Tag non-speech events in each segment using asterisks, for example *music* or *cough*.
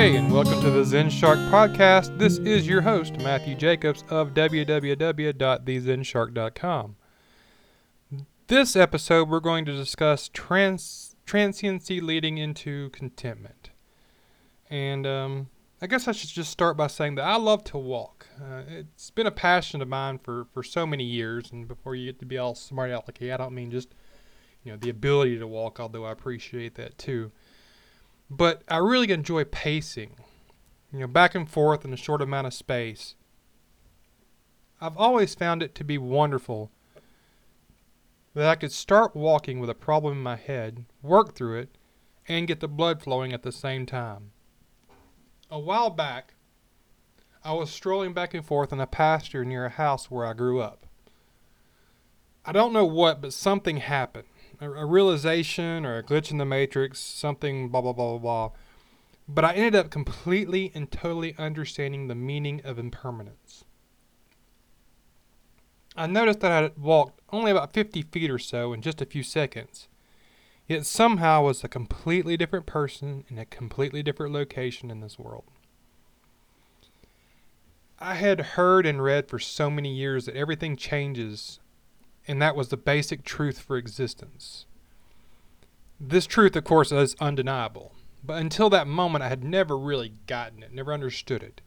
Hey, and welcome to the Zen Shark Podcast. This is your host, Matthew Jacobs of www.thezenshark.com. This episode, we're going to discuss trans- transiency leading into contentment. And um, I guess I should just start by saying that I love to walk. Uh, it's been a passion of mine for, for so many years. And before you get to be all smart alecky, I don't mean just you know the ability to walk, although I appreciate that too. But I really enjoy pacing, you know, back and forth in a short amount of space. I've always found it to be wonderful that I could start walking with a problem in my head, work through it, and get the blood flowing at the same time. A while back, I was strolling back and forth in a pasture near a house where I grew up. I don't know what, but something happened a, realization or a glitch in the matrix, something blah blah blah blah blah. But I ended up completely and totally understanding the meaning of impermanence. I noticed that I had walked only about 50 feet or so in just a few seconds, yet somehow was a completely different person in a completely different location in this world. I had heard and read for so many years that everything changes and that was the basic truth for existence. This truth, of course, is undeniable, but until that moment I had never really gotten it, never understood it.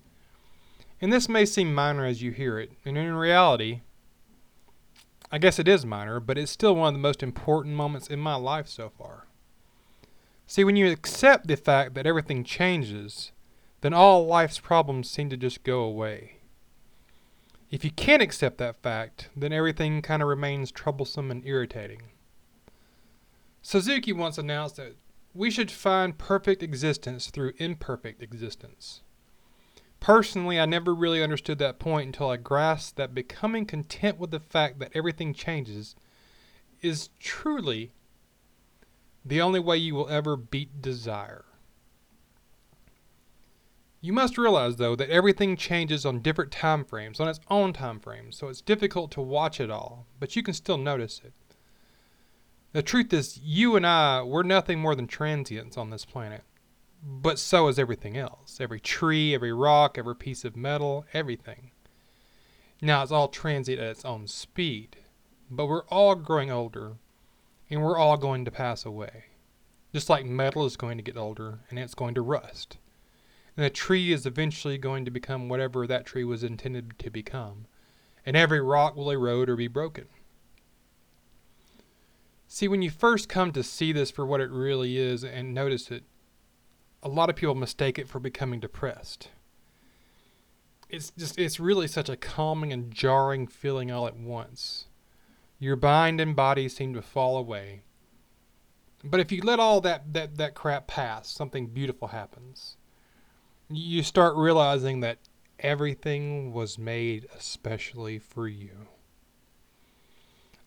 And this may seem minor as you hear it, and in reality, I guess it is minor, but it's still one of the most important moments in my life so far. See, when you accept the fact that everything changes, then all life's problems seem to just go away. If you can't accept that fact, then everything kind of remains troublesome and irritating. Suzuki once announced that we should find perfect existence through imperfect existence. Personally, I never really understood that point until I grasped that becoming content with the fact that everything changes is truly the only way you will ever beat desire. You must realize, though, that everything changes on different time frames, on its own time frames, so it's difficult to watch it all, but you can still notice it. The truth is, you and I, we're nothing more than transients on this planet. But so is everything else every tree, every rock, every piece of metal, everything. Now, it's all transient at its own speed, but we're all growing older, and we're all going to pass away. Just like metal is going to get older and it's going to rust and the tree is eventually going to become whatever that tree was intended to become, and every rock will erode or be broken. See, when you first come to see this for what it really is and notice it, a lot of people mistake it for becoming depressed. It's just, it's really such a calming and jarring feeling all at once. Your mind and body seem to fall away. But if you let all that, that, that crap pass, something beautiful happens you start realizing that everything was made especially for you.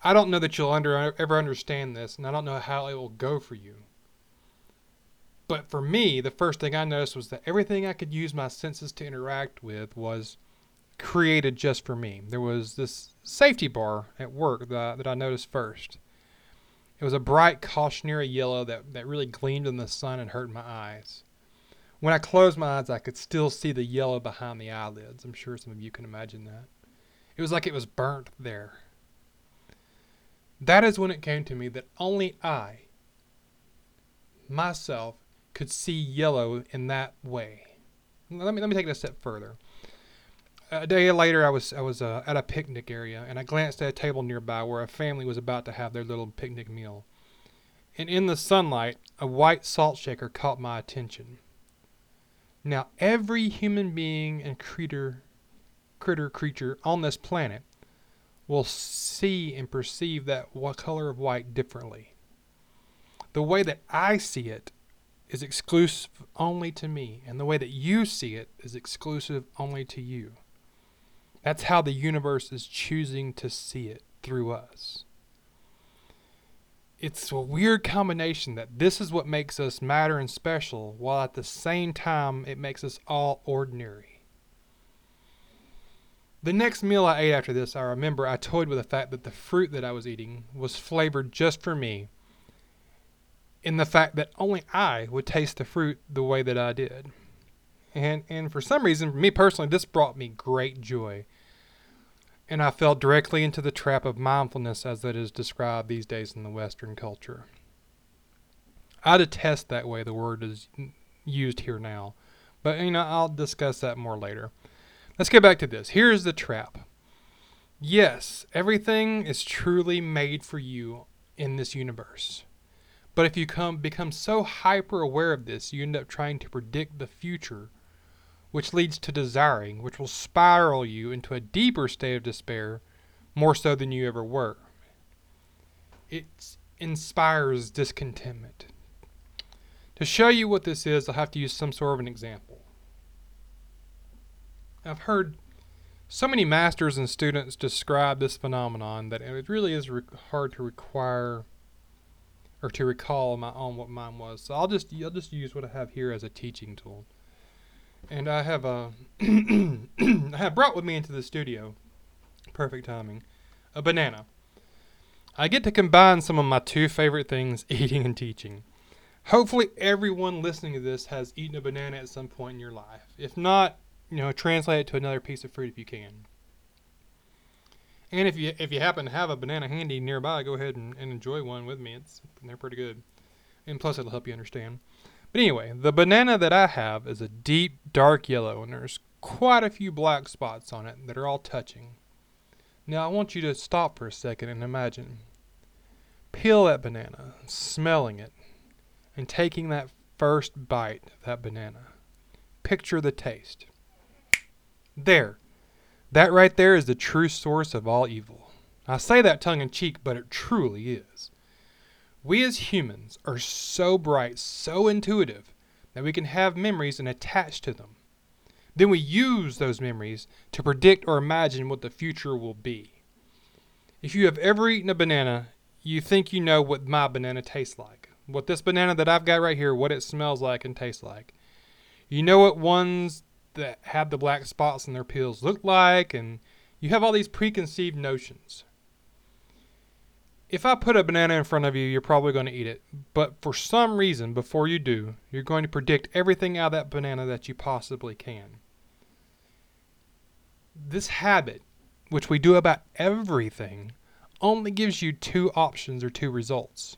I don't know that you'll under, ever understand this, and I don't know how it will go for you. But for me, the first thing I noticed was that everything I could use my senses to interact with was created just for me. There was this safety bar at work that that I noticed first. It was a bright cautionary yellow that, that really gleamed in the sun and hurt my eyes. When I closed my eyes, I could still see the yellow behind the eyelids. I'm sure some of you can imagine that. It was like it was burnt there. That is when it came to me that only I, myself, could see yellow in that way. Let me let me take it a step further. A day later, I was I was uh, at a picnic area, and I glanced at a table nearby where a family was about to have their little picnic meal. And in the sunlight, a white salt shaker caught my attention. Now, every human being and critter, critter creature on this planet will see and perceive that color of white differently. The way that I see it is exclusive only to me, and the way that you see it is exclusive only to you. That's how the universe is choosing to see it through us it's a weird combination that this is what makes us matter and special, while at the same time it makes us all ordinary. The next meal I ate after this, I remember I toyed with the fact that the fruit that I was eating was flavored just for me, in the fact that only I would taste the fruit the way that I did. And and for some reason, for me personally, this brought me great joy. And I fell directly into the trap of mindfulness as it is described these days in the Western culture. I detest that way the word is used here now. But you know, I'll discuss that more later. Let's get back to this. Here's the trap. Yes, everything is truly made for you in this universe. But if you come become so hyper aware of this, you end up trying to predict the future, which leads to desiring, which will spiral you into a deeper state of despair, more so than you ever were. It inspires discontentment. To show you what this is, I'll have to use some sort of an example. I've heard so many masters and students describe this phenomenon that it really is re- hard to require or to recall my own what mine was. So I'll just I'll just use what I have here as a teaching tool. And I have uh, a *clears throat* I have brought with me into the studio, perfect timing, a banana. I get to combine some of my two favorite things, *laughs* eating and teaching. Hopefully everyone listening to this has eaten a banana at some point in your life. If not, you know, translate it to another piece of fruit if you can. And if you if you happen to have a banana handy nearby, go ahead and, and enjoy one with me. It's they're pretty good, and plus it'll help you understand. But anyway, the banana that I have is a deep dark yellow, and there's quite a few black spots on it that are all touching. Now I want you to stop for a second and imagine. Peel that banana, smelling it, and taking that first bite of that banana. Picture the taste. There. That right there is the true source of all evil. I say that tongue in cheek, but it truly is. We as humans are so bright, so intuitive, that we can have memories and attach to them. Then we use those memories to predict or imagine what the future will be. If you have ever eaten a banana, you think you know what my banana tastes like. What this banana that I've got right here, what it smells like and tastes like. You know what ones that have the black spots in their peels look like, and you have all these preconceived notions. If I put a banana in front of you, you're probably going to eat it. But for some reason, before you do, you're going to predict everything out of that banana that you possibly can. This habit, which we do about everything, only gives you two options or two results.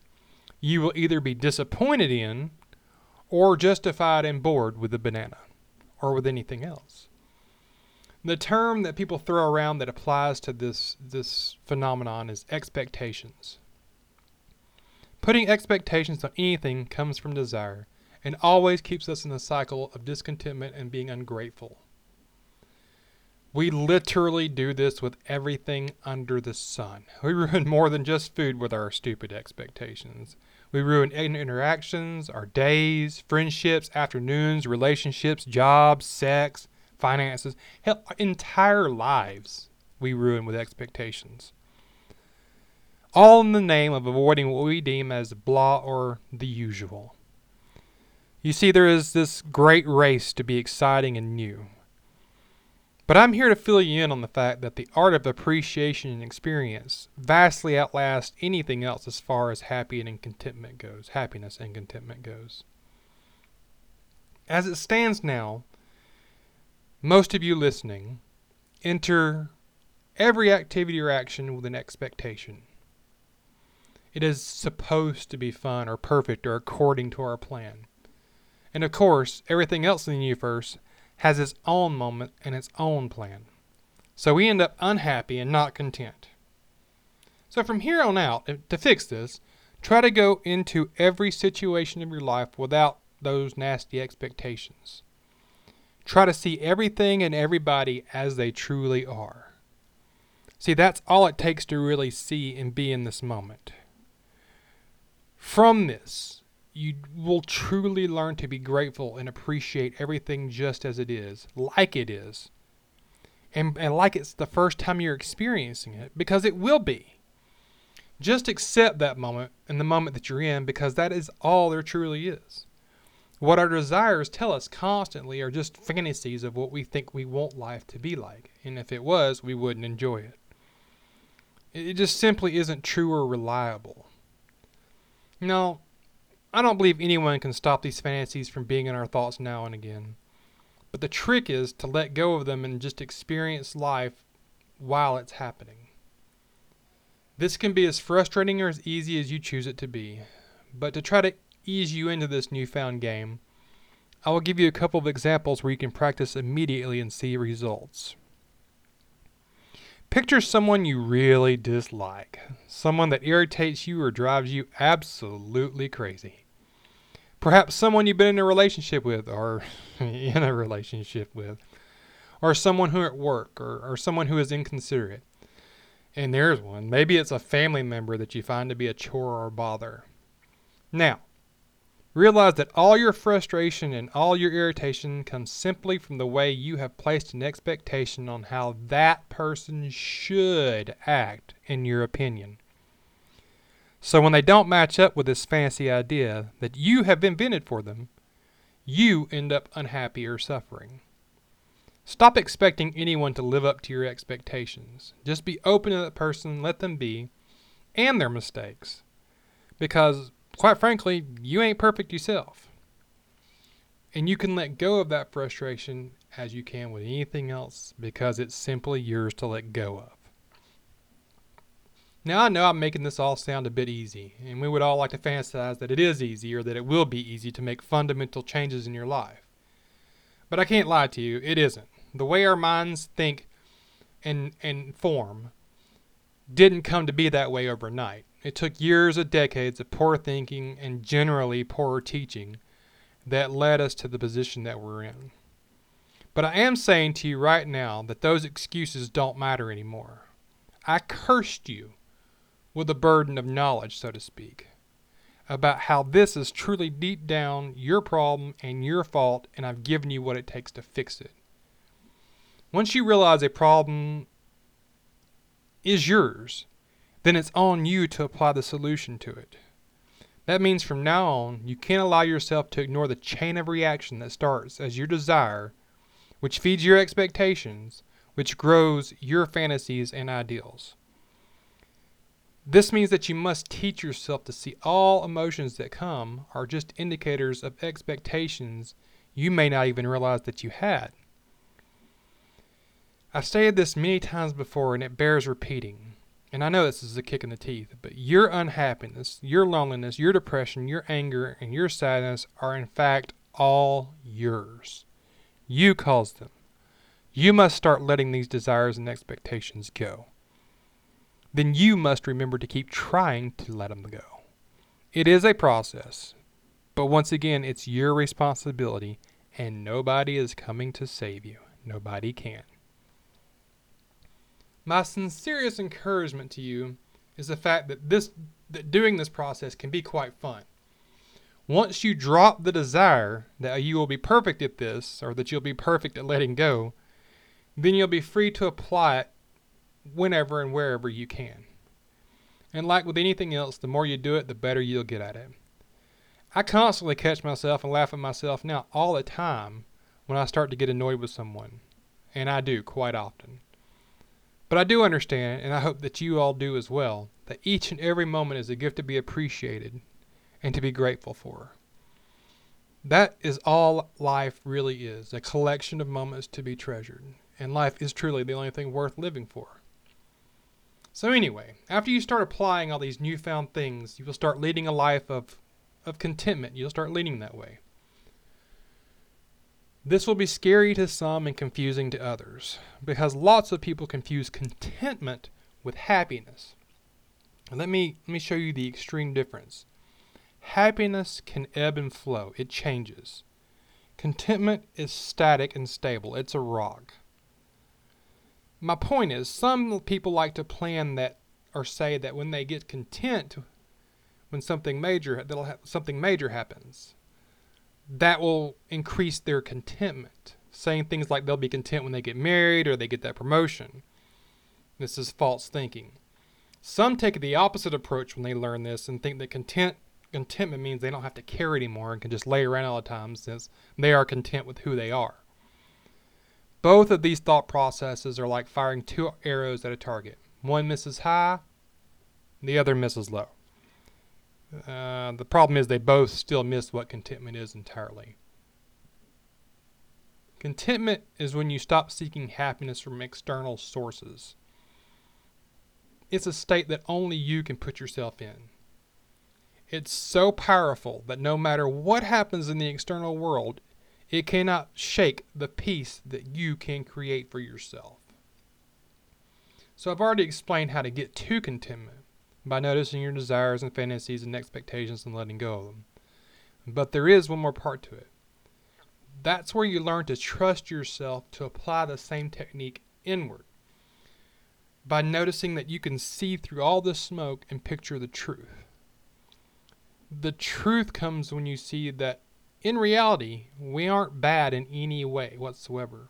You will either be disappointed in or justified and bored with the banana or with anything else. The term that people throw around that applies to this this phenomenon is expectations. Putting expectations on anything comes from desire and always keeps us in the cycle of discontentment and being ungrateful. We literally do this with everything under the sun. *laughs* We ruin more than just food with our stupid expectations. We ruin interactions, our days, friendships, afternoons, relationships, jobs, sex, finances, hell, entire lives we ruin with expectations. All in the name of avoiding what we deem as blah or the usual. You see, there is this great race to be exciting and new. But I'm here to fill you in on the fact that the art of appreciation and experience vastly outlasts anything else as far as happy and contentment goes, happiness and contentment goes. As it stands now, most of you listening enter every activity or action with an expectation. It is supposed to be fun or perfect or according to our plan. And of course, everything else in the universe has its own moment and its own plan. So we end up unhappy and not content. So from here on out, to fix this, try to go into every situation of your life without those nasty expectations. Try to see everything and everybody as they truly are. See, that's all it takes to really see and be in this moment. From this, you will truly learn to be grateful and appreciate everything just as it is, like it is. And, and like it's the first time you're experiencing it, because it will be. Just accept that moment and the moment that you're in, because that is all there truly is. What our desires tell us constantly are just fantasies of what we think we want life to be like. And if it was, we wouldn't enjoy it. It just simply isn't true or reliable. No, I don't believe anyone can stop these fantasies from being in our thoughts now and again. But the trick is to let go of them and just experience life while it's happening. This can be as frustrating or as easy as you choose it to be. But to try to ease you into this newfound game, I will give you a couple of examples where you can practice immediately and see results. Picture someone you really dislike, someone that irritates you or drives you absolutely crazy. Perhaps someone you've been in a relationship with, or *laughs* in a relationship with, or someone who at work, or, or someone who is inconsiderate. And there's one. Maybe it's a family member that you find to be a chore or bother. Now, realize that all your frustration and all your irritation comes simply from the way you have placed an expectation on how that person should act, in your opinion. So when they don't match up with this fancy idea that you have invented for them, you end up unhappy or suffering. Stop expecting anyone to live up to your expectations. Just be open to that person, let them be, and their mistakes. Because, quite frankly, you ain't perfect yourself. And you can let go of that frustration as you can with anything else because it's simply yours to let go of. Now, I know I'm making this all sound a bit easy, and we would all like to fantasize that it is easy or that it will be easy to make fundamental changes in your life. But I can't lie to you, it isn't. The way our minds think and, and form didn't come to be that way overnight. It took years of decades of poor thinking and generally poor teaching that led us to the position that we're in. But I am saying to you right now that those excuses don't matter anymore. I cursed you with a burden of knowledge, so to speak, about how this is truly deep down your problem and your fault, and I've given you what it takes to fix it. Once you realize a problem is yours, then it's on you to apply the solution to it. That means from now on, you can't allow yourself to ignore the chain of reaction that starts as your desire, which feeds your expectations, which grows your fantasies and ideals. This means that you must teach yourself to see all emotions that come are just indicators of expectations you may not even realize that you had. I've stated this many times before and it bears repeating. And I know this is a kick in the teeth, but your unhappiness, your loneliness, your depression, your anger, and your sadness are in fact all yours. You caused them. You must start letting these desires and expectations go then you must remember to keep trying to let them go. It is a process, but once again, it's your responsibility, and nobody is coming to save you. Nobody can. My sincerest encouragement to you is the fact that this that doing this process can be quite fun. Once you drop the desire that you will be perfect at this or that you'll be perfect at letting go, then you'll be free to apply it whenever and wherever you can. And like with anything else, the more you do it, the better you'll get at it. I constantly catch myself and laugh at myself now all the time when I start to get annoyed with someone. And I do quite often. But I do understand, and I hope that you all do as well, that each and every moment is a gift to be appreciated and to be grateful for. That is all life really is a collection of moments to be treasured. And life is truly the only thing worth living for. So anyway, after you start applying all these newfound things, you will start leading a life of, of contentment. You'll start leading that way. This will be scary to some and confusing to others because lots of people confuse contentment with happiness. Let me let me show you the extreme difference. Happiness can ebb and flow. It changes. Contentment is static and stable. It's a rock my point is, some people like to plan that or say that when they get content, when something major something major happens, that will increase their contentment. Saying things like they'll be content when they get married or they get that promotion. This is false thinking. Some take the opposite approach when they learn this and think that content contentment means they don't have to care anymore and can just lay around all the time since they are content with who they are. Both of these thought processes are like firing two arrows at a target. One misses high, the other misses low. Uh, the problem is they both still miss what contentment is entirely. Contentment is when you stop seeking happiness from external sources. It's a state that only you can put yourself in. It's so powerful that no matter what happens in the external world, it cannot shake the peace that you can create for yourself. So, I've already explained how to get to contentment by noticing your desires and fantasies and expectations and letting go of them. But there is one more part to it that's where you learn to trust yourself to apply the same technique inward by noticing that you can see through all the smoke and picture the truth. The truth comes when you see that in reality, we aren't bad in any way whatsoever.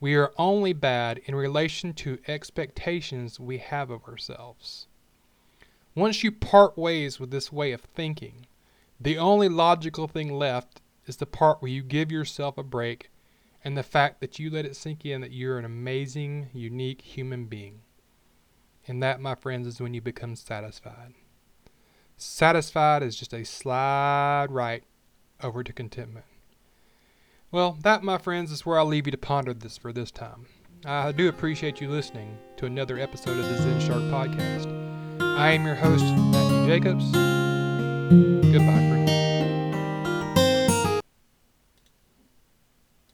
We are only bad in relation to expectations we have of ourselves. Once you part ways with this way of thinking, the only logical thing left is the part where you give yourself a break and the fact that you let it sink in that you're an amazing, unique human being. And that, my friends, is when you become satisfied. Satisfied is just a slide right over to contentment. Well, that, my friends, is where I'll leave you to ponder this for this time. I do appreciate you listening to another episode of the Zen Shark podcast. I am your host, Matthew Jacobs. Goodbye.